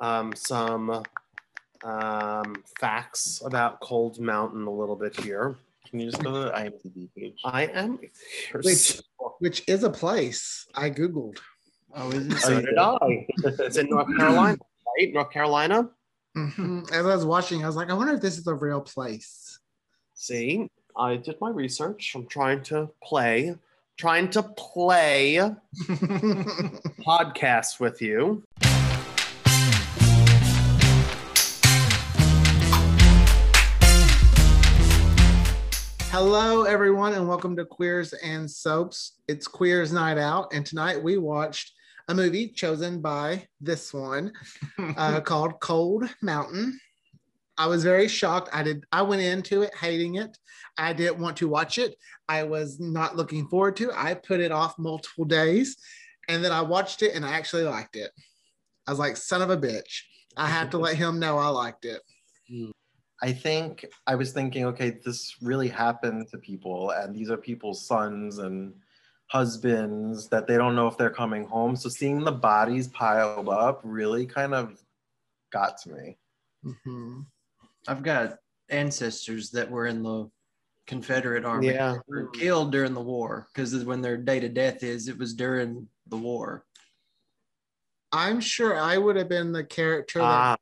um, some um, facts about Cold Mountain a little bit here. Can you just go to the IMDb page? I am. Which- so- which is a place I googled. Oh, is it? so did I. It's in North Carolina, right? North Carolina. Mhm. As I was watching, I was like, I wonder if this is a real place. See, I did my research. I'm trying to play, trying to play podcasts with you. Hello, everyone, and welcome to Queers and Soaps. It's Queers Night Out, and tonight we watched a movie chosen by this one uh, called Cold Mountain. I was very shocked. I did. I went into it hating it. I didn't want to watch it. I was not looking forward to. it. I put it off multiple days, and then I watched it, and I actually liked it. I was like, "Son of a bitch!" I had to let him know I liked it. I think I was thinking, okay, this really happened to people, and these are people's sons and husbands that they don't know if they're coming home. So seeing the bodies piled up really kind of got to me. Mhm. I've got ancestors that were in the Confederate Army. Yeah. Were killed during the war because when their date of death is, it was during the war. I'm sure I would have been the character that Ah,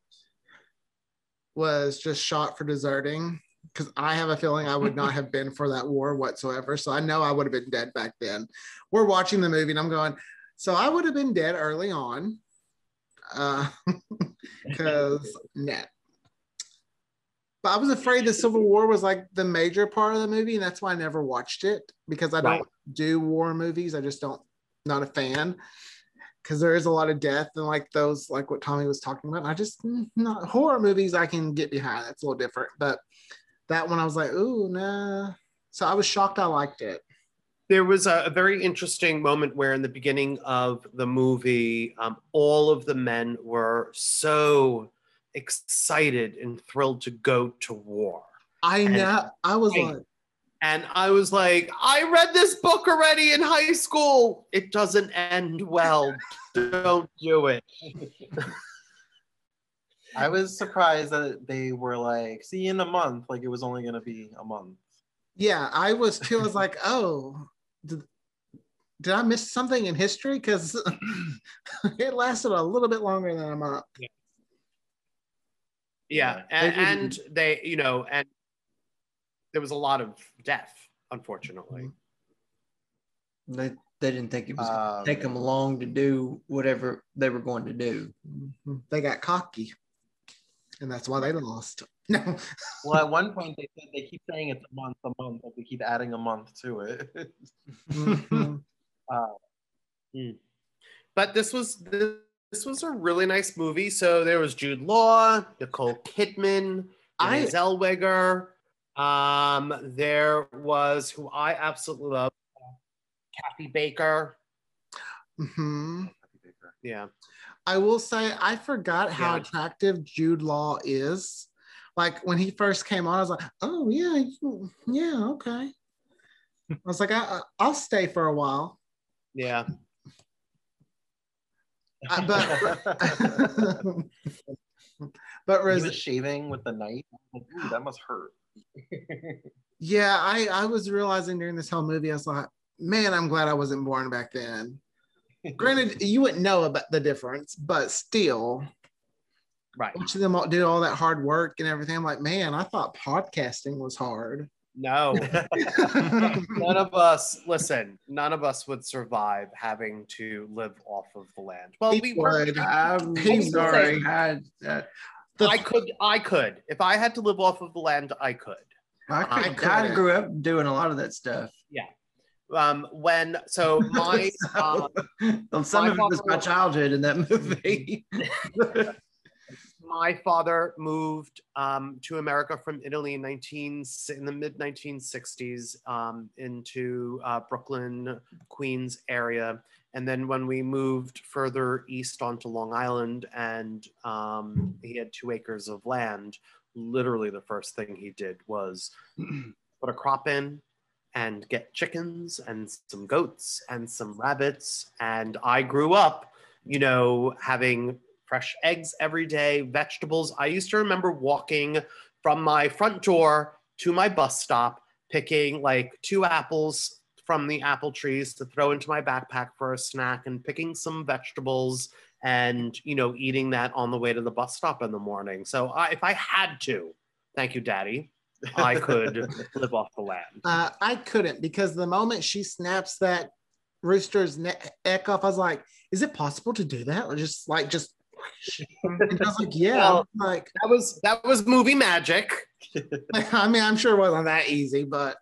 was just shot for deserting because I have a feeling I would not have been for that war whatsoever. So I know I would have been dead back then. We're watching the movie and I'm going, so I would have been dead early on. Uh because net. But I was afraid the Civil War was like the major part of the movie, and that's why I never watched it because I don't Right. do war movies. I just don't not a fan because there is a lot of death and like those like what Tommy was talking about. I just mm, not horror movies I can get behind. That's a little different, but that one I was like, ooh, nah. So I was shocked. I liked it. there was a, a very interesting moment where, in the beginning of the movie, um, all of the men were so excited and thrilled to go to war. I And- know. I was like, And I was like, I read this book already in high school. It doesn't end well. Don't do it. I was surprised that they were like, see in a month, like it was only going to be a month. yeah, I was too. I was like, oh, did, did I miss something in history? Because it lasted a little bit longer than a month. Yeah, Yeah. and, and they, you know, and there was a lot of death, unfortunately. They they didn't think it was Um, going to take them long to do whatever they were going to do. They got cocky, and that's why they lost. No, Well, at one point they said they keep saying it's a month, a month, but they keep adding a month to it. Mhm. But this was this, this was a really nice movie. So there was Jude Law, Nicole Kidman, I- Renee Zellweger. Um, there was who I absolutely love, Kathy Baker. Mhm. Yeah, I will say I forgot how Yeah. attractive Jude Law is. Like when he first came on, I was like, "Oh yeah, you- yeah, okay." I was like, I, "I'll stay for a while," yeah. Uh, but but he was shaving with the knife. Like, Ooh, that must hurt. yeah, I I was realizing during this whole movie, I was like, "Man, I'm glad I wasn't born back then." Granted, you wouldn't know about the difference, but still, Right. watching them all do all that hard work and everything, I'm like, man, I thought podcasting was hard. No, none of us. Listen, none of us would survive having to live off of the land. Well, He we were. would. I'm He's sorry. I, I, The- I could. I could. If I had to live off of the land, I could. I, I could, I, couldn't. grew up doing a lot of that stuff. Yeah. Um, when so my uh, Well, Some My of it was my childhood in that movie. my father moved um, to America from Italy in 19 in the mid 1960s um, into uh, Brooklyn, Queens area, and then when we moved further east onto Long Island, and um, he had two acres of land. Literally, the first thing he did was put a crop in and get chickens and some goats and some rabbits. And I grew up, you know, having fresh eggs every day, vegetables. I used to remember walking from my front door to my bus stop, picking like two apples from the apple trees to throw into my backpack for a snack and picking some vegetables and you know eating that on the way to the bus stop in the morning so I, if i had to thank you daddy i could live off the land Uh, I couldn't because the moment she snaps that rooster's neck off, I was like, "Is it possible to do that?" Or just like just. And I was like, "Yeah." Well- like, that was that was movie magic I mean, I'm sure it wasn't that easy, but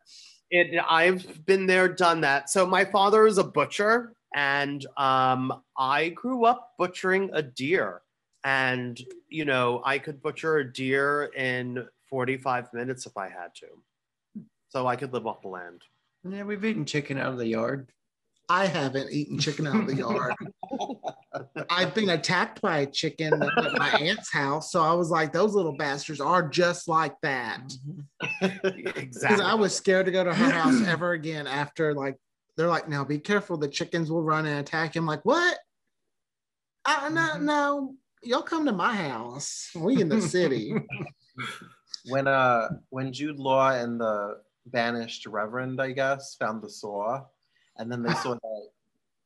it i've been there done that. So my father is a butcher and um, i grew up butchering a deer. And you know i could butcher a deer in 45 minutes if i had to so i could live off the land. Yeah, we've eaten chicken out of the yard. I haven't eaten chicken out of the yard. I've been attacked by a chicken at my aunt's house, so I was like, "Those little bastards are just like that." Because exactly I was scared to go to her house ever again after like they're like, now be careful, the chickens will run and attack you. I'm like, what? Uh, no, no, y'all come to my house. We in the city. when uh when Jude Law and the banished Reverend, I guess, found the saw, and then they saw that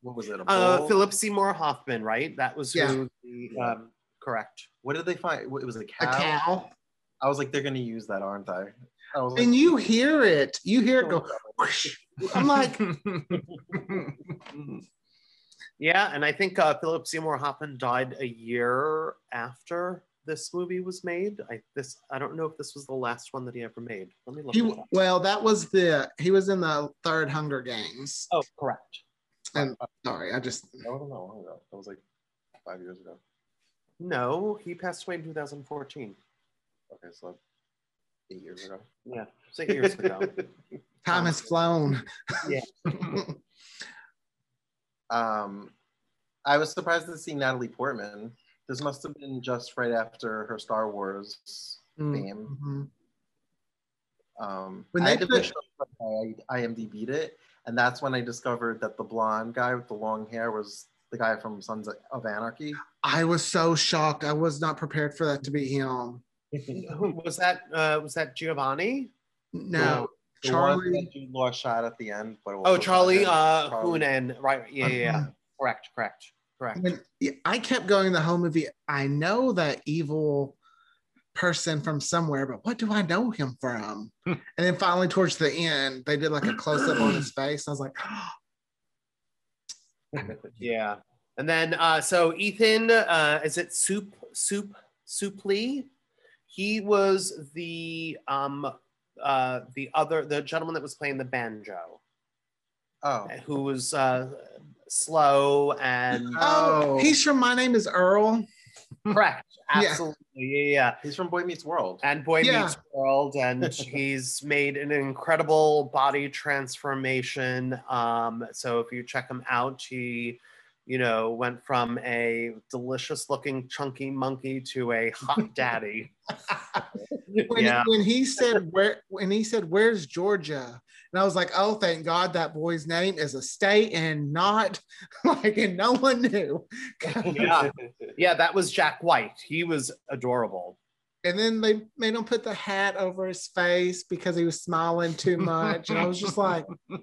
what was it? A uh, philip seymour hoffman right that was Yeah. who the, um, correct What did they find? It was a cow. A cow. cow. I was like, they're gonna use that, aren't they? I was like, And you hear it. You hear it go. whoosh. I'm like, Yeah, and I think uh, Philip Seymour Hoffman died a year after this movie was made. I this I don't know if this was the last one that he ever made. Let me look. he it well, that was the he was in the third Hunger Games. Oh, correct. And sorry, I just that wasn't that long ago. That was like five years ago. No, he passed away in 2014. Okay, so eight years ago. Yeah, six years ago. time has flown. Yeah. Um, I was surprised to see Natalie Portman. This must have been just right after her Star Wars fame. Mhm. Um, When I they had to put- I IMDb'd it, and that's when I discovered that the blonde guy with the long hair was the guy from Sons of Anarchy. I was so shocked. I was not prepared for that to be him. Was that? Uh, was that Giovanni? No, The Charlie. that Jude Law shot at the end, but it Oh, Charlie uh, Charlie. Hunnam. Right. Yeah, yeah, yeah. Uh-huh. Correct. Correct. Correct. When I kept going the whole movie, I know that evil person from somewhere, but what do I know him from? and then finally, towards the end, they did like a close up on his face. I was like, Yeah. And then uh so Ethan uh is it Soup Soup Soup Lee? He was the um uh the other the gentleman that was playing the banjo Oh, who was uh slow and oh, Oh. he's from My Name is Earl. correct. Yeah. Absolutely. Yeah, yeah. he's from Boy Meets World. And Boy Yeah. Meets World, and he's made an incredible body transformation. Um, so if you check him out, he, you know, went from a delicious-looking chunky monkey to a hot daddy. When, yeah, when he said where when he said where's Georgia, and I was like, oh, thank God that boy's name is a state and not like, and no one knew. yeah, yeah. That was Jack White. He was adorable. And then they made him put the hat over his face because he was smiling too much. And I was just like,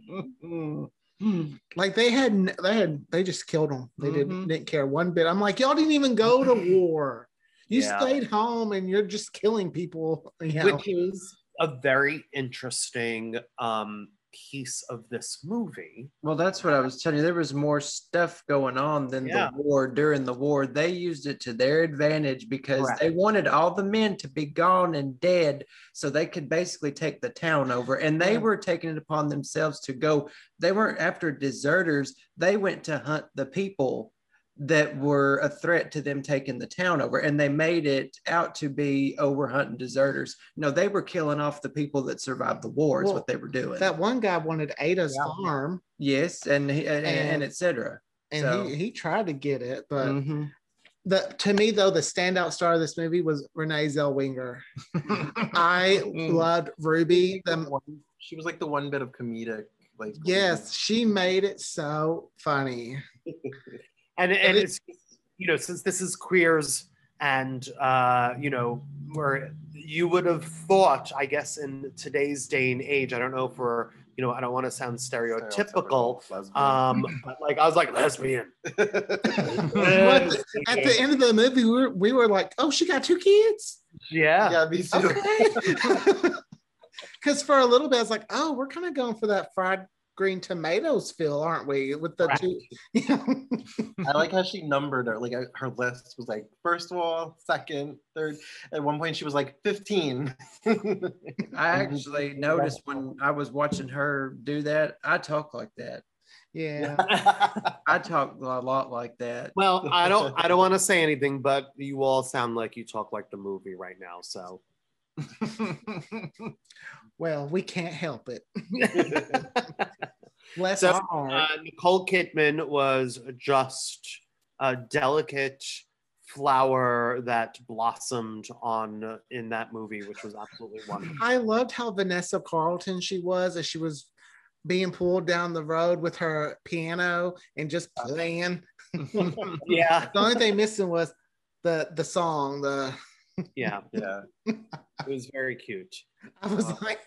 like they had, they had, they just killed him. They didn't, Mhm. didn't care one bit. I'm like, y'all didn't even go to war. You Yeah. stayed home and you're just killing people. You know? which is a very interesting um, piece of this movie. Well, that's what I was telling you. There was more stuff going on than Yeah. the war during the war. They used it to their advantage because Correct. they wanted all the men to be gone and dead so they could basically take the town over. And they Yeah. were taking it upon themselves to go. They weren't after deserters, they went to hunt the people that were a threat to them taking the town over and they made it out to be oh we're hunting deserters no they were killing off the people that survived the war is Well, what they were doing that one guy wanted Ada's Yeah. farm Yes, and he, and, and, And- etc. and So- he, he tried to get it, but Mhm. the to me though the standout star of this movie was Renee Zellweger. I loved Ruby. The, She was like the one bit of comedic, like yes, she made it so funny. And, and it- it's you know, since this is queers and, uh, you know, where you would have thought, I guess, in today's day and age, I don't know for, you know, I don't want to sound stereotypical, lesbian. um, but like I was like lesbian. At the end of the movie, we were, we were like, oh, she got two kids. yeah. yeah, me too. Okay. Because for a little bit, I was like, oh, we're kind of going for that fried green tomatoes feel, aren't we? With the Correct. two. I like how she numbered her. Like uh, her list was like first of all, second, third. At one point, she was like fifteen. I actually noticed when I was watching her do that, I talk like that. yeah. I talk a lot like that. Well, I don't I don't want to say anything, but you all sound like you talk like the movie right now. So Well, we can't help it. Bless So, our uh, Nicole Kidman was just a delicate flower that blossomed on in that movie, which was absolutely wonderful. I loved how Vanessa Carlton she was as she was being pulled down the road with her piano and just playing. Yeah, The only thing missing was the the song. The yeah, yeah, it was very cute. I was Wow. like,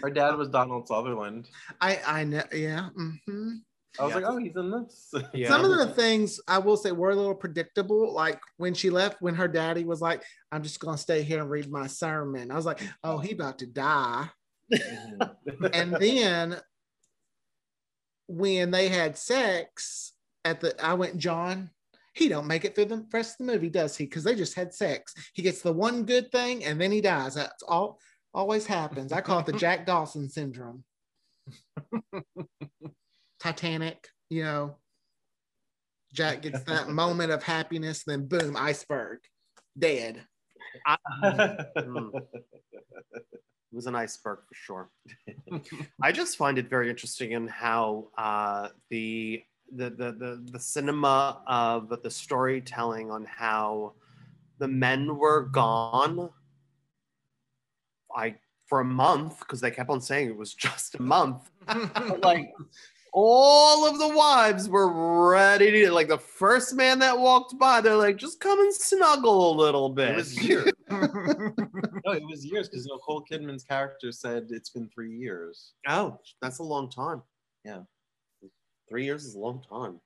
her dad was Donald Sutherland. I I know, yeah. hmm I was Yeah. like, oh, he's in this. Yeah. Some of the things I will say were a little predictable. Like when she left, when her daddy was like, "I'm just gonna stay here and read my sermon," I was like, "Oh, he about to die." Mhm. and then when they had sex at the i went john he don't make it through the rest of the movie does he because they just had sex he gets the one good thing and then he dies that's all always happens i call it the jack dawson syndrome titanic you know jack gets that moment of happiness then boom iceberg dead Mm. It was an iceberg for sure. I just find it very interesting in how uh, the, the the the the cinema of the storytelling on how the men were gone. I for a month because they kept on saying it was just a month. Like all of the wives were ready to like the first man that walked by. They're like, just come and snuggle a little bit. It was years. no, it was years because Nicole Kidman's character said it's been three years. Oh, that's a long time. Yeah. Three years is a long time.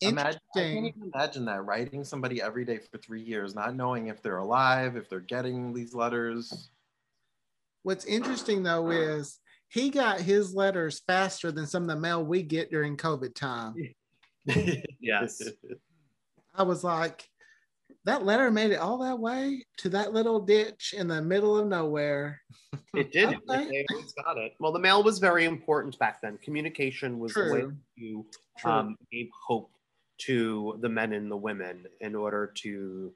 Imagine, I can't even imagine that writing somebody every day for three years, not knowing if they're alive, if they're getting these letters. What's interesting though is he got his letters faster than some of the mail we get during COVID time. Yes. I was like, that letter made it all that way to that little ditch in the middle of nowhere. It did. Okay. Always got it. Well, the mail was very important back then. Communication was the way True. you um, gave hope to the men and the women in order to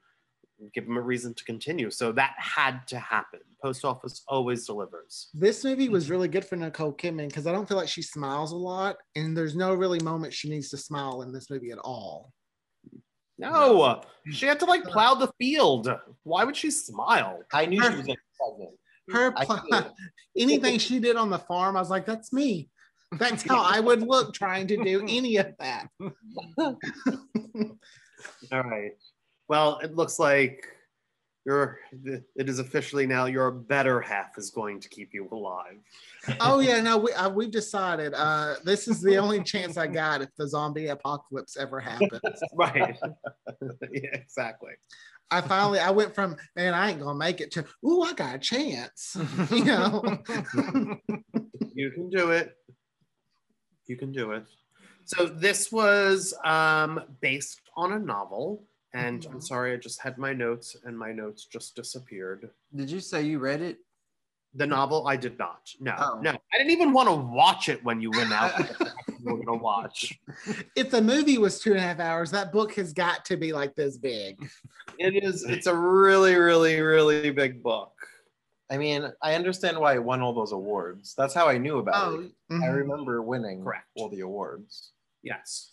give them a reason to continue. So that had to happen. Post office always delivers. this movie was mm-hmm. really good for Nicole Kidman because I don't feel like she smiles a lot, and there's no really moment she needs to smile in this movie at all. No, she had to like mm. plow the field. Why would she smile? I knew she was like pregnant. Her pl- anything she did on the farm, I was like, that's me. That's how I would look trying to do any of that. All right. Well, it looks like your it is officially now your better half is going to keep you alive. oh yeah, no, we uh, we've decided. Uh, this is the only chance I got if the zombie apocalypse ever happens. Right. yeah, exactly. I finally I went from man, I ain't gonna make it to ooh, I got a chance. you know. You can do it. You can do it. So this was um, based on a novel, and I'm sorry, I just had my notes, and my notes just disappeared. Did you say you read it? The novel, I did not. No, Oh. no, I didn't even want to watch it when you went out. we were gonna watch. if the movie was two and a half hours, that book has got to be like this big. It is. It's a really, really, really big book. I mean, I understand why it won all those awards. That's how I knew about Oh, it. mhm. I remember winning Correct. all the awards. Yes.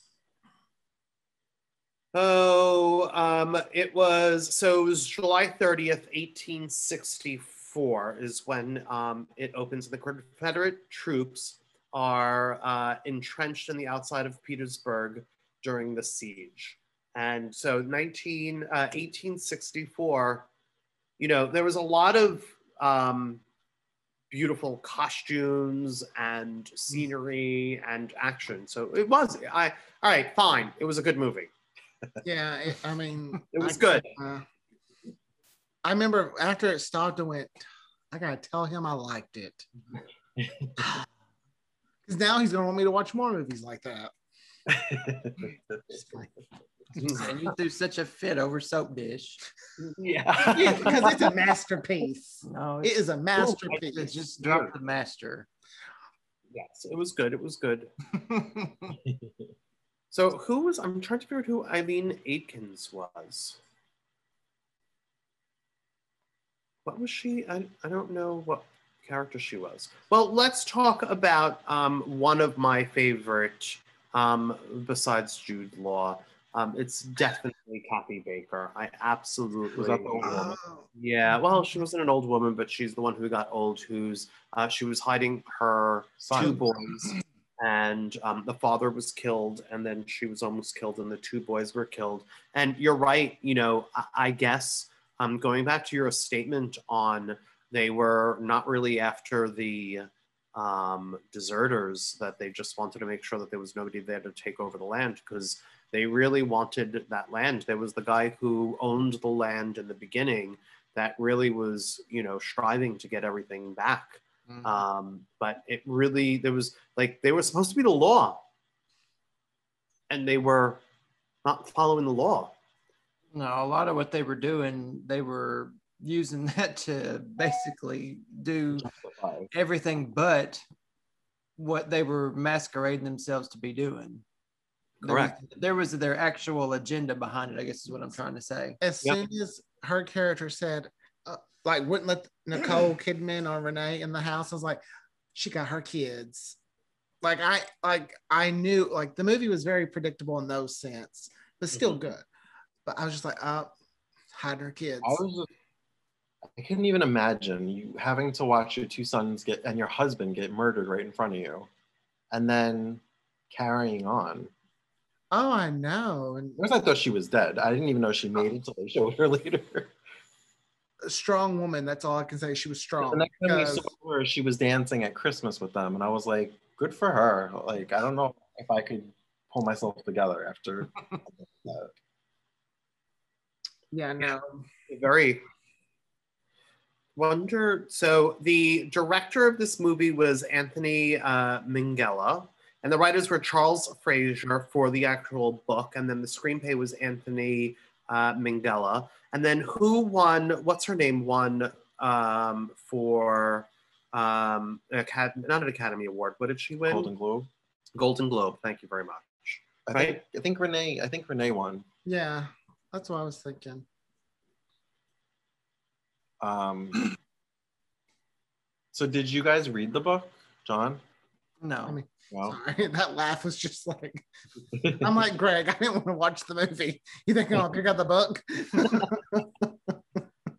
Oh, um, it was so it was July 30th, 1864 is when um, it opens. The Confederate troops are uh, entrenched in the outside of Petersburg during the siege. And so 19, uh, 1864, you know, there was a lot of um, beautiful costumes and scenery and action. So it was, I, all right, fine. It was a good movie. Yeah, it, I mean, It was I- good. uh, I remember after it stopped, I went, I gotta tell him I liked it. Because now he's gonna want me to watch more movies like that. And you threw such a fit over soap dish. Yeah. because it's a masterpiece. No, It is a masterpiece. it's just drop the master. yes, it was good. It was good. So who was, I'm trying to figure out who Eileen Atkins was. What was she? I, I don't know what character she was. Well, let's talk about um, one of my favorite, um, besides Jude Law. Um, it's definitely Kathy Baker. I absolutely. Was that the old woman? Yeah, well, she wasn't an old woman, but she's the one who got old. Who's uh, she was hiding her Son. two boys, and um, the father was killed, and then she was almost killed, and the two boys were killed. And you're right. You know, I, I guess um, going back to your statement on they were not really after the um, deserters; that they just wanted to make sure that there was nobody there to take over the land because they really wanted that land. There was the guy who owned the land in the beginning that really was, you know, striving to get everything back. Mhm. Um, but it really, there was like, they were supposed to be the law. And they were not following the law. No, a lot of what they were doing, they were using that to basically do everything but what they were masquerading themselves to be doing. There was- Correct. There was, their actual agenda behind it, I guess is what I'm trying to say. as Yep. soon as her character said, like, wouldn't let Nicole Kidman or Renee in the house, I was like, she got her kids. Like I, like I knew, like the movie was very predictable in those sense, but still good. But I was just like, uh, hiding her kids. I was I couldn't even imagine you having to watch your two sons get and your husband get murdered right in front of you, and then carrying on. oh, I know. And At first, I thought she was dead. I didn't even know she made it until they showed her later. A strong woman. That's all I can say. She was strong. The next time we saw her, she was dancing at Christmas with them, and I was like, "Good for her." Like, I don't know if I could pull myself together after. that. yeah, no. Very wonder. So the director of this movie was Anthony uh, Minghella, and the writers were Charles Frazier for the actual book, and then the screenplay was Anthony uh, Minghella. And then who won? What's her name? Won um, for um, an academy, not an Academy Award. What did she win? Golden Globe. Golden Globe. Thank you very much. I Right. think I think Renee. I think Renee won. Yeah, that's what I was thinking. Um, so did you guys read the book, Jon? No. I mean, No. sorry, that laugh was just like I'm like Greg. I didn't want to watch the movie. You think I'll pick out the book? I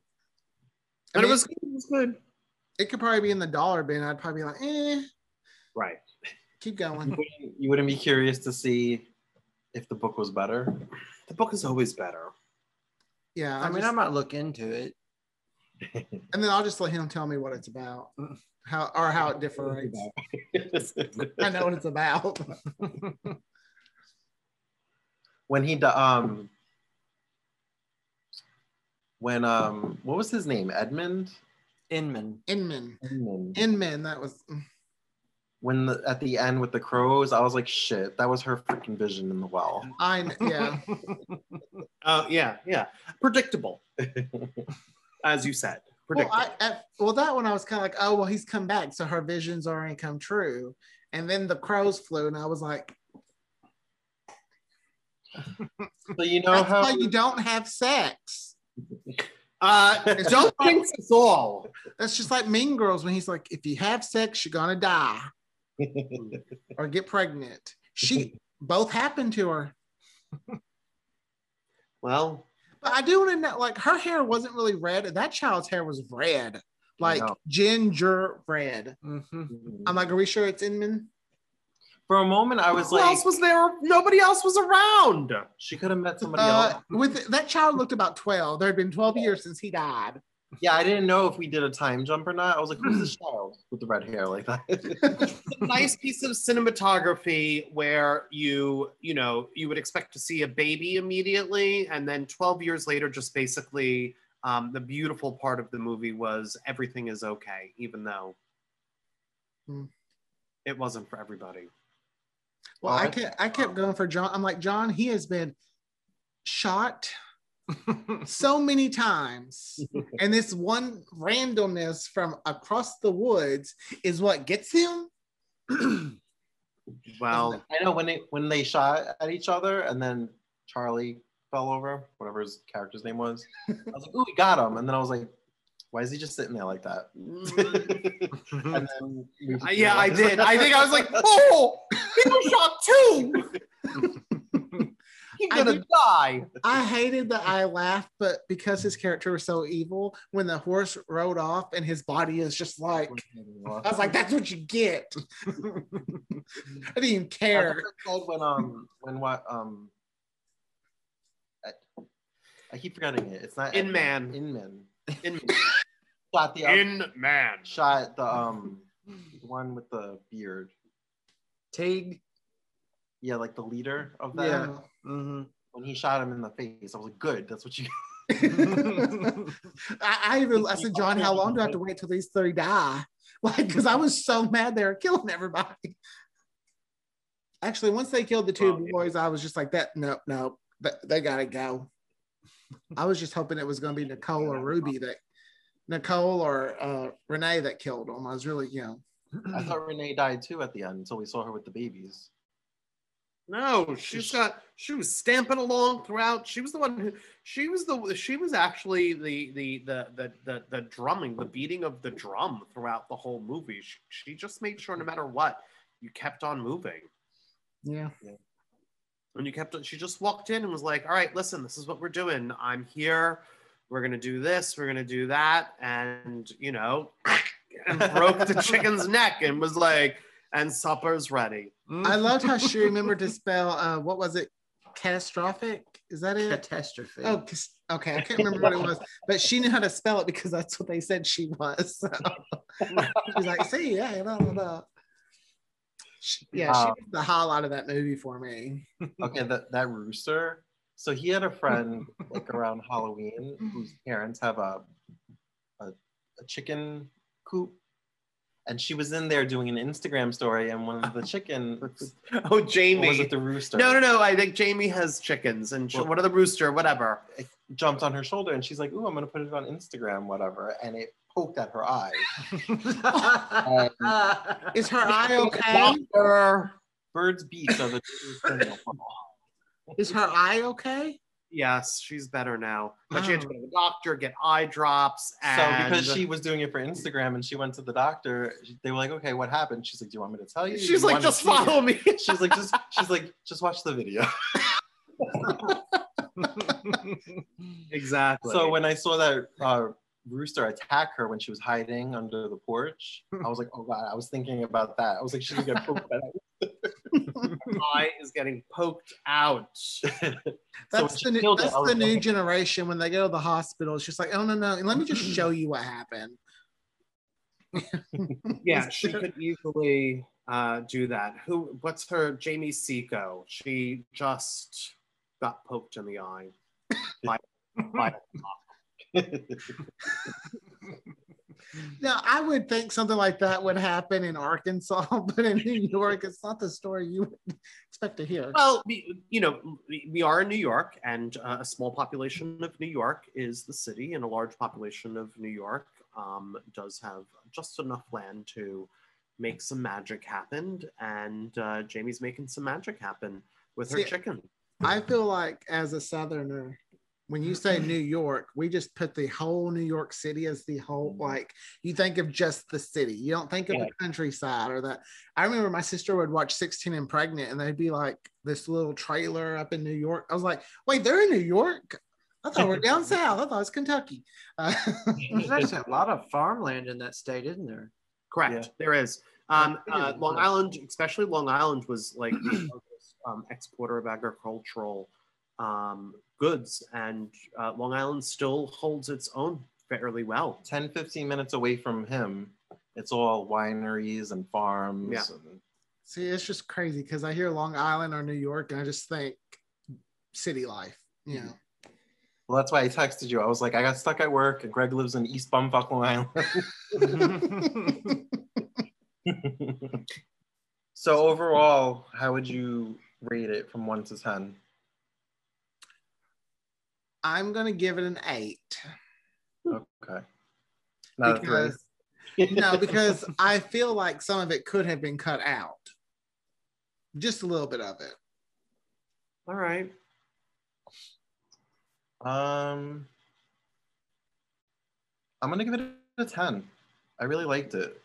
But it mean, was, it was good. it could probably be in the dollar bin. I'd probably be like, eh, Right. keep you, going. wouldn't, you wouldn't be curious to see if the book was better. The book is always better. Yeah, I mean, just- I might look into it. and then I'll just let him tell me what it's about, how or how it differs. I know what it's about. when he di- um when um what was his name Edmund Inman. Inman, Inman. Inman. That was when the, at the end with the crows I was like shit that was her freaking vision in the well I. kn- Yeah, Uh, yeah, yeah. Predictable, as you said. Well, I, at, well, that one I was kind of like, oh, well, he's come back, so her visions already come true. And then the crows flew, and I was like, so you know that's how why you don't have sex. Uh, don't jinx us all. That's just like Mean Girls when he's like, if you have sex, you're gonna die or get pregnant. She both happened to her. Well, But I do want to know, like, her hair wasn't really red. That child's hair was red, like ginger red. Mhm. I'm like, are we sure it's Inman? For a moment, I was Who like, else was there? Nobody else was around. she could have met somebody Uh, else. with that child looked about 12. There had been 12 years since he died. Yeah, I didn't know if we did a time jump or not. I was like, who's this child with the red hair like that? a nice piece of cinematography where you you know you would expect to see a baby immediately and then 12 years later just basically um, the beautiful part of the movie was everything is okay even though Hmm. it wasn't for everybody Well, I kept I kept going for Jon. I'm like, Jon, he has been shot so many times. and this one randomness from across the woods is what gets him. well I know when they when they shot at each other and then Charlie fell over, whatever his character's name was. I was like, ooh, we got him. And then I was like, why is he just sitting there like that? Mm. and then we- I- yeah i did i think i was like oh he was shot too he's I gonna did- die I hated that I laughed, but because his character was so evil, when the horse rode off and his body is just like, I was like, that's what you get. I didn't even care. called when um when what um I, I keep forgetting it. It's not In Man. Inman. in, Shot the in man shot the um the one with the beard. Teague. Yeah, like the leader of that. Yeah. hmm When he shot him in the face, I was like, good, that's what you I, I even I said, Jon, how long do I have to wait till these three die? Like, because I was so mad they were killing everybody. Actually, once they killed the two Well, yeah. boys, I was just like, that nope, nope, they, they gotta go. I was just hoping it was gonna be Nicole or Ruby that Nicole or uh, Renee that killed them. I was really, you know, I thought Renee died too at the end until we saw her with the babies. No, she's got she was stamping along throughout. She was the one who she was the she was actually the the the the the, the drumming, the beating of the drum throughout the whole movie. She, she just made sure no matter what, you kept on moving. yeah. And you kept on she just walked in and was like, All right, listen, this is what we're doing. I'm here. We're gonna do this, we're gonna do that, and you know, and broke the chicken's neck and was like, and supper's ready. I loved how she remembered to spell uh, what was it? Catastrophic? Is that it? catastrophe. Oh, cas- okay. I can't remember what it was, but she knew how to spell it because that's what they said she was. So she's like, see, yeah, no, no, no. She- Yeah, she Uh, was the highlight of that movie for me. Okay, that that rooster. So he had a friend like around Halloween whose parents have a a, a chicken coop, and she was in there doing an Instagram story, and one of the chicken Oh, Jamie. was it the rooster? No, no, no. I think Jamie has chickens and Well- what are the rooster, whatever. It jumped on her shoulder, and she's like, "Ooh, I'm gonna put it on Instagram, whatever," and it poked at her eye. Is her eye okay? Doctor. Birds' beaks are the biggest thing in the world. Is her eye okay? Yes, she's better now. But she had to Oh. go to the doctor, get eye drops, So because she was doing it for Instagram, and she went to the doctor, they were like, "Okay, what happened?" She's like, "Do you want me to tell you?" She's you like, just see it?" follow me. She's like, just she's like, just watch the video. exactly. So when I saw that uh, rooster attack her when she was hiding under the porch, I was like, oh god, I was thinking about that. I was like, she's gonna get that. Eye is getting poked out. That's she the new, that's the new generation when they go to the hospital. It's just like, oh no, no, let me just show you what happened. Yeah, she could easily uh, do that. Who? What's her? Jamie Seco. She just got poked in the eye. By, by Now, I would think something like that would happen in Arkansas, but in New York, it's not the story you would expect to hear. Well, we, you know, we, are in New York, and uh, a small population of New York is the city, and a large population of New York um, does have just enough land to make some magic happen. And uh, Jamie's making some magic happen with her See, chicken. I feel like as a Southerner, when you say New York, we just put the whole New York City as the whole, like you think of just the city. You don't think of Yeah. the countryside or that. I remember my sister would watch 16 and Pregnant and they'd be like this little trailer up in New York. I was like, wait, they're in New York? I thought we're down south. I thought it's Kentucky. Uh, There's actually a lot of farmland in that state, isn't there? Correct. Yeah. There is. Um, uh, Long. Island, especially Long Island, was like the largest, um, exporter of agricultural um, goods, and uh, Long Island still holds its own fairly well. 10, 15 minutes away from him, it's all wineries and farms. Yeah. and- See, it's just crazy because I hear Long Island or New York, and I just think city life. You know, well, that's why I texted you. I was like, I got stuck at work, and Greg lives in East Bumfuck, Long Island. so overall, how would you rate it from one to ten? I'm gonna give it an eight Okay. Not a because no, because I feel like some of it could have been cut out, just a little bit of it. All right. Um, I'm gonna give it a ten. I really liked it.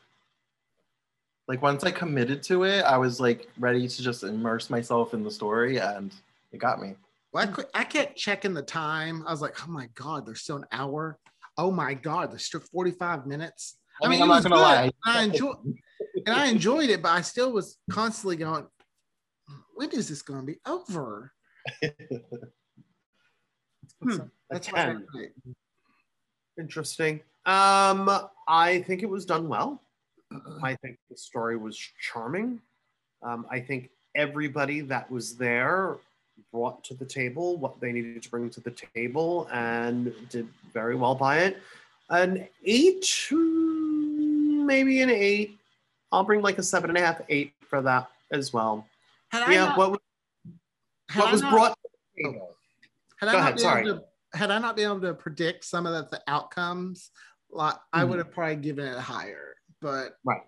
Like once I committed to it, I was like ready to just immerse myself in the story, and it got me. Well, I, qu- I kept checking the time. I was like, oh my god, there's still an hour. Oh my god, there's still 45 minutes. I mean, it I'm not gonna lie. and I enjoy and I enjoyed it, but I still was constantly going, when is this going to be over? Hmm, that's why I 10. rate it. Interesting. Um, I think it was done well. I think the story was charming. Um, I think everybody that was there brought to the table what they needed to bring to the table and did very well by it. An eight, hmm, maybe an eight. I'll bring like a seven and a half, eight for that as well. Had I Yeah, not- what was, had what I was not- brought to the table. had I Go not ahead, been sorry. able to, had I not been able to predict some of the, the outcomes, like I Mhm. would have probably given it higher. But Right.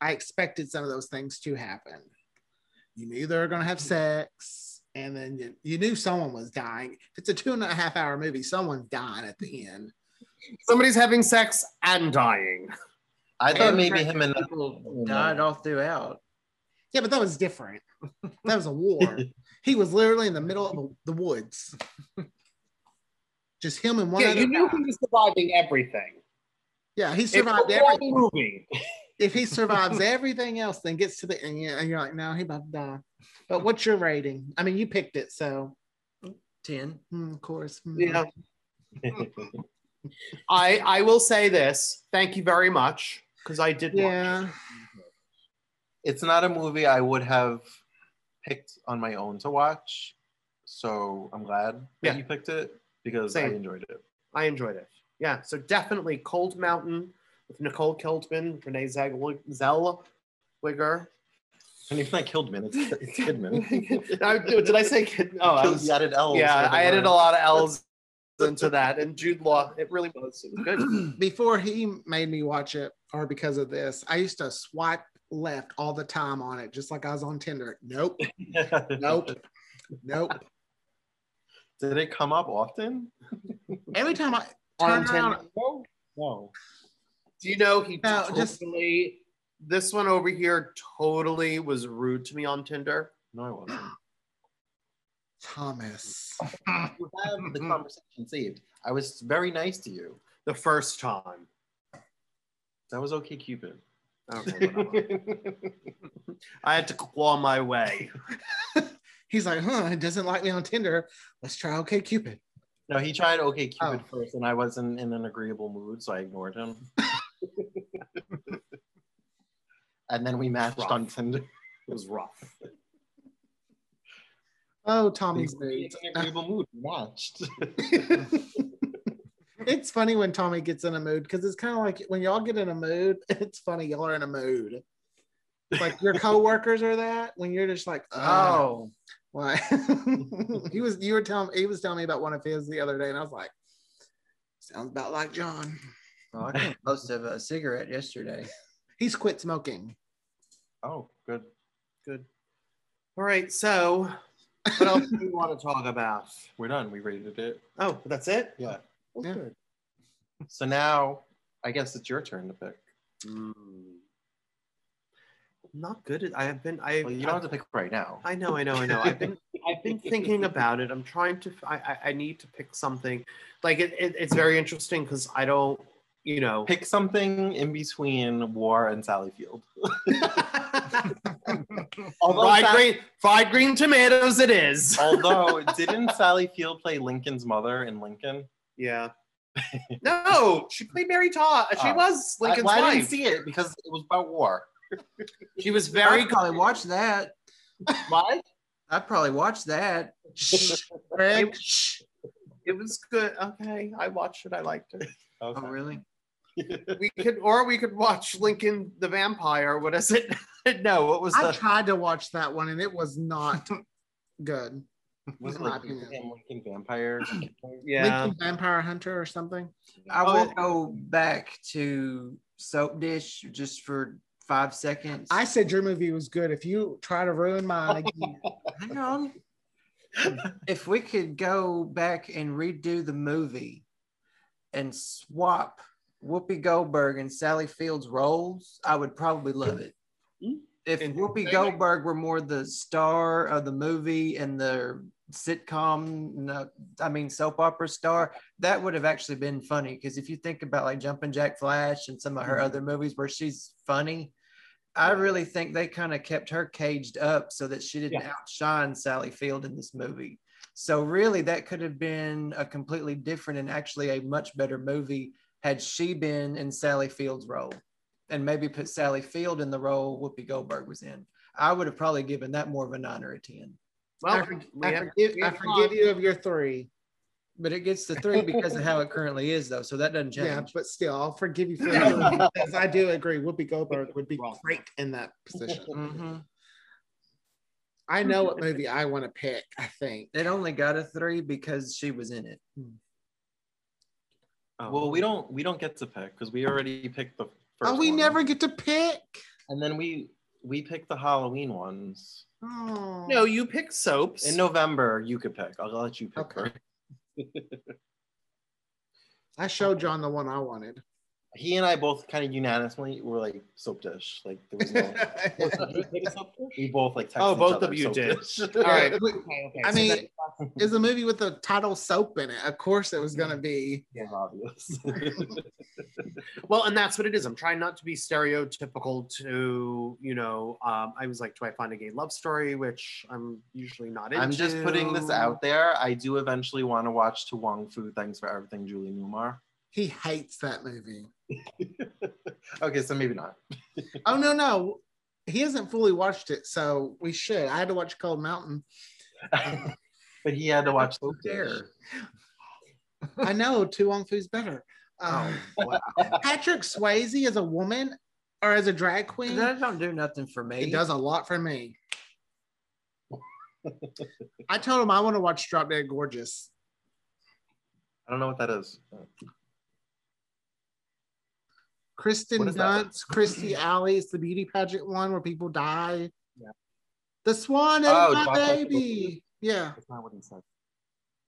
I expected some of those things to happen. You knew they were going to have sex, and then you, you knew someone was dying. If it's a two and a half hour movie, someone's dying at the end. Somebody's having sex and dying. I thought And maybe him and people mm-hmm. died all throughout. Yeah, but that was different. That was a war. he was literally in the middle of the, woods. Just him and one yeah, you knew guy. he was surviving everything. Yeah, he survived everything. movie. if he survives everything else, then gets to the end, and you're like, no, he about to die. But what's your rating? I mean, you picked it, so 10. hmm, of course. hmm. Yeah. I I will say this. Thank you very much because I did. watch Yeah. it. it's not a movie I would have picked on my own to watch. So I'm glad that Yeah. you picked it because Same. I enjoyed it. I enjoyed it. Yeah. So definitely Cold Mountain with Nicole Kidman, Renee Zellweger. Zellweger. And even like Kidman, it's, it's Kidman. I- Did I say Kid? Oh, I was, you added L's. yeah. I added a lot of L's into that, and Jude Law. It really was. It was good. Before he made me watch it, or because of this, I used to swipe left all the time on it, just like I was on Tinder. Nope. Nope. Nope. Did it come up often? Every time I On turn around, Tinder. No. Do you know he No, totally? just- this one over here totally was rude to me on Tinder. No, I wasn't. Thomas. You have the conversation saved. I was very nice to you. The first time. That was okay, Cupid. Okay, whatever. I had to claw my way. He's like, huh, he doesn't like me on Tinder. Let's try OK Cupid. No, he tried okay Cupid Oh. first, and I wasn't in an agreeable mood, so I ignored him. And then we matched Rough. on Tinder. It was rough. Oh, Tommy's moods. mood. Matched. it's funny when Tommy gets in a mood because it's kind of like when y'all get in a mood, it's funny y'all are in a mood. Like your coworkers are that when you're just like, oh, Oh, why? he was you were telling he was telling me about one of his the other day, and I was like, sounds about like Jon. well, I came close to a cigarette yesterday. He's quit smoking. Oh, good. Good. All right. So, what else do you want to talk about? We're done. We rated it. Oh, that's it. Yeah. Yeah. good. So now, I guess it's your turn to pick. Mm. Not good. At, I have been. I. Well, you don't have to pick right now. I know. I know. I know. I've been. I've been thinking about it. I'm trying to. I. I, I need to pick something. Like it, it it's very interesting because I don't. You know. Pick something in between War and Sally Field. although, fried Sa- green, fried green tomatoes. It is. although didn't Sally Field play Lincoln's mother in Lincoln? Yeah. no, she played Mary Todd. She Oh. was I, Lincoln's well, I didn't see it because it was about war. She was Very very probably watch that. Why? I'd probably watch that. Greg, It was good. Okay, I watched it. I liked it. Oh, really? We could, or we could watch Lincoln the Vampire. What is it? no, what was I the? tried to watch that one and it was not good. Was it like opinion. Lincoln Vampire? Yeah. Lincoln Vampire Hunter or something. I Oh, will it- go back to soap dish just for five seconds. I said your movie was good. If you try to ruin mine again, hang on. if we could go back and redo the movie and swap Whoopi Goldberg and Sally Fields roles, I would probably love it. If And- Whoopi Goldberg were more the star of the movie and the sitcom, no, I mean soap opera star, that would have actually been funny. Because if you think about like Jumpin' Jack Flash and some of her Mhm. other movies where she's funny, I really think they kind of kept her caged up so that she didn't outshine Sally Field in this movie. So really, that could have been a completely different and actually a much better movie had she been in Sally Field's role, and maybe put Sally Field in the role Whoopi Goldberg was in. I would have probably given that more of a nine or a ten. Well, I, for- we I have- forgive, we I forgive you of your three. But it gets to three because of how it currently is, though. So that doesn't change. Yeah, but still, I'll forgive you for that because I do agree. Whoopi Goldberg would be great in that position. Mhm. I know what movie I want to pick. I think. It only got a three because she was in it. Oh. Well, we don't we don't get to pick because we already picked the first. Oh, we one. never get to pick. And then we we pick the Halloween ones Oh. No, you pick soaps. in November. You could pick. I'll let you pick. Okay. first. I showed Jon the one I wanted. He and I both kind of unanimously were like soap dish. Like there was no. we both like. texted Oh, each both other, of you did. dish. All right. We- Okay, I so mean, that- is a movie with the title soap in it. Of course, it was gonna be. Yeah, obvious. well, and that's what it is. I'm trying not to be stereotypical to, you know, um, I was like, do I find a gay love story, which I'm usually not into. I'm just putting this out there. I do eventually want to watch To Wong Foo. Thanks for everything, Julie Newmar. He hates that movie. okay, so maybe not. Oh no, no, he hasn't fully watched it, so we should. I had to watch Cold Mountain. but he had to watch Soap Dare. I know To Wong Foo's better. Um, Oh, wow. Patrick Swayze as a woman or as a drag queen, that don't do nothing for me. it does a lot for me. I told him I want to watch Drop Dead Gorgeous. I don't know what that is. Kirsten What is that? Dunst, Kirstie Alley. It's the beauty pageant one where people die. Yeah. The swan and Oh, my Drop baby. Yeah. That's not what he said.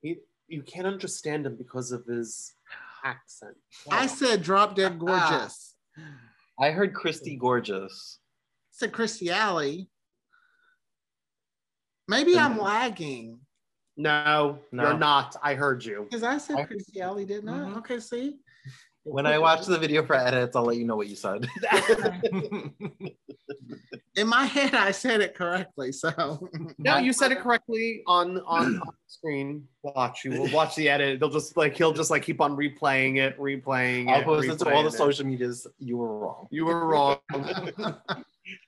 He, you can't understand him because of his accent. I said Drop Dead Gorgeous. I heard Christy Gorgeous. I said Kirstie Alley. Maybe I'm lagging No, No. you're not. I heard you. because I said I- Kirstie Alley, didn't I? Mhm. Okay, see. When I watch the video for edits, I'll let you know what you said. In my head, I said it correctly. So No, you said it correctly on on, on screen. Watch, you will watch the edit. They'll just like he'll just like keep on replaying it, replaying I'll it. post it to all the it. social medias. You were wrong. You were wrong.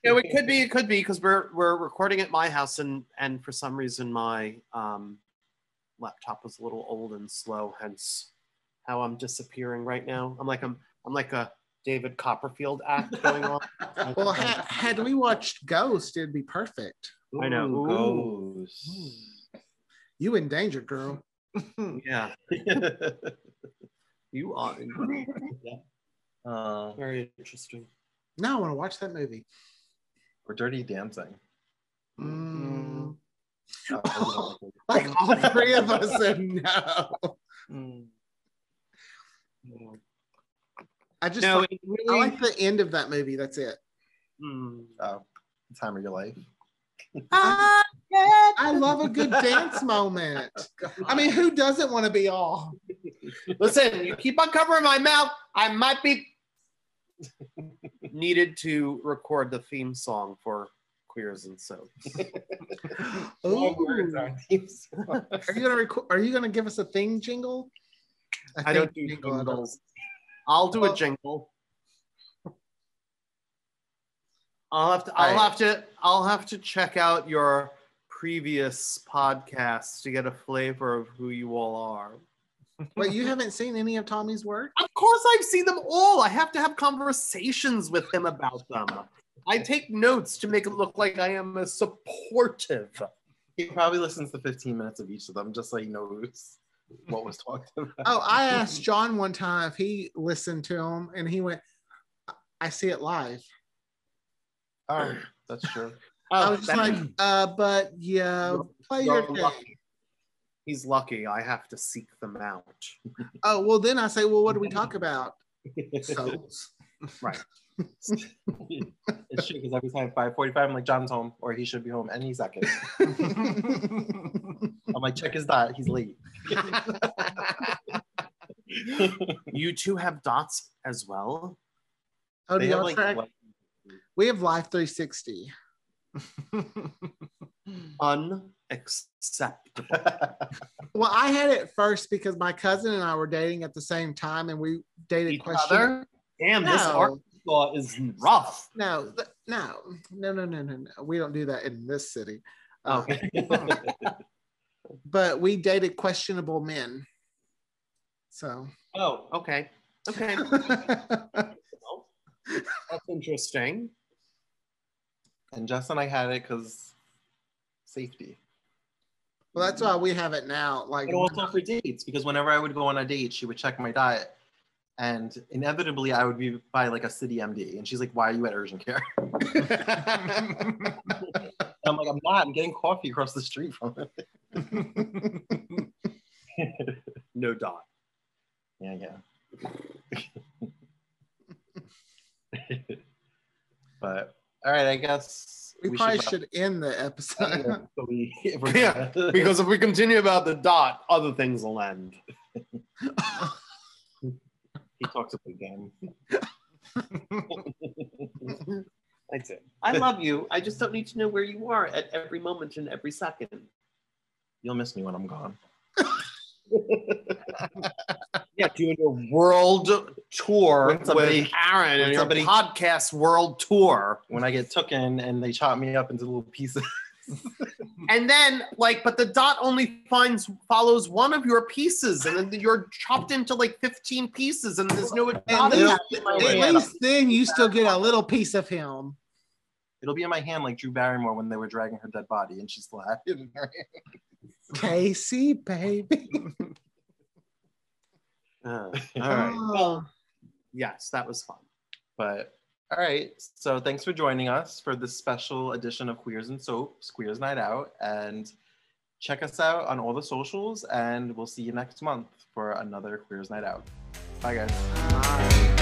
no, it could be. It could be because we're we're recording at my house and and for some reason my um laptop was a little old and slow. Hence how I'm disappearing right now. I'm like I'm I'm like a David Copperfield act going on. well, had, had we watched Ghost, it'd be perfect. I know. Ooh, Ghost. You in danger, girl. Yeah, you are uh, very interesting. Now I want to watch that movie. or Dirty Dancing. Mm. Oh, Like all three of us said no. Mm. I just No, like, it I like the end of that movie. That's it. Hmm. oh, time of your life. I love a good dance moment. I mean, who doesn't want to be all? Listen, you keep on covering my mouth. I might be needed to record the theme song for Queers and Soaps. Ooh. Words on teams. Are you gonna record? Are you gonna give us a thing jingle? A I don't do jingle, jingles. I'll do Well- a jingle. I'll have to. I'll Alright. have to. I'll have to check out your previous podcasts to get a flavor of who you all are. But you haven't seen any of Tommy's work? Of course, I've seen them all. I have to have conversations with him about them. I take notes to make it look like I am a supportive. He probably listens to 15 minutes of each of them just so he knows what was talked about. Oh, I asked Jon one time if he listened to him, and he went, "I see it live." Oh, that's true. I Oh, was just that- like, "Uh, but yeah, You're- play you're your game." lucky. He's lucky. I have to seek them out. Oh, well, then I say, "Well, what do we talk about?" Soaps. It's true because every time 5:45, I'm like, Jon's home, or he should be home any second. I'm like, check his dot, he's late. You two have dots as well. oh, do They have, y'all like, track? like- We have Life 360. Unacceptable. Well, I had it first because my cousin and I were dating at the same time, and we dated Each question. other? Damn, this No. Arkansas is rough. No, th- no, no, no, no, no, no. We don't do that in this city. Uh, Okay. but we dated questionable men. So oh, okay. Okay. That's interesting. and Jess and I had it because safety. Well, that's why we have it now. Like And also for dates, because whenever I would go on a date, she would check my diet. And inevitably, I would be by like a CityMD. And she's like, Why are you at urgent care? I'm like, I'm not. I'm getting coffee across the street from it. No dot. Yeah, yeah. but all right, I guess we, probably wrap should end the episode. it up so we- if we're Yeah, Because if we continue about the dot, other things will end. He talks a big game. That's it. I love you. I just don't need to know where you are at every moment and every second. You'll miss me when I'm gone. Yeah, doing a world tour When somebody- with Aaron when and your podcast world tour. When I get taken and they chop me up into little pieces. And then, like, but the dot only finds follows one of your pieces, and then you're chopped into like 15 pieces, and there's no At dot It'll least, be in my at least then you still get a little piece of him. It'll be in my hand like Drew Barrymore when they were dragging her dead body and she's still had it in. Casey, baby. Uh, all right. Oh. Yes, that was fun. But all right, so thanks for joining us for this special edition of Queers and Soaps, Queers Night Out. And check us out on all the socials, and we'll see you next month for another Queers Night Out. Bye, guys. Bye.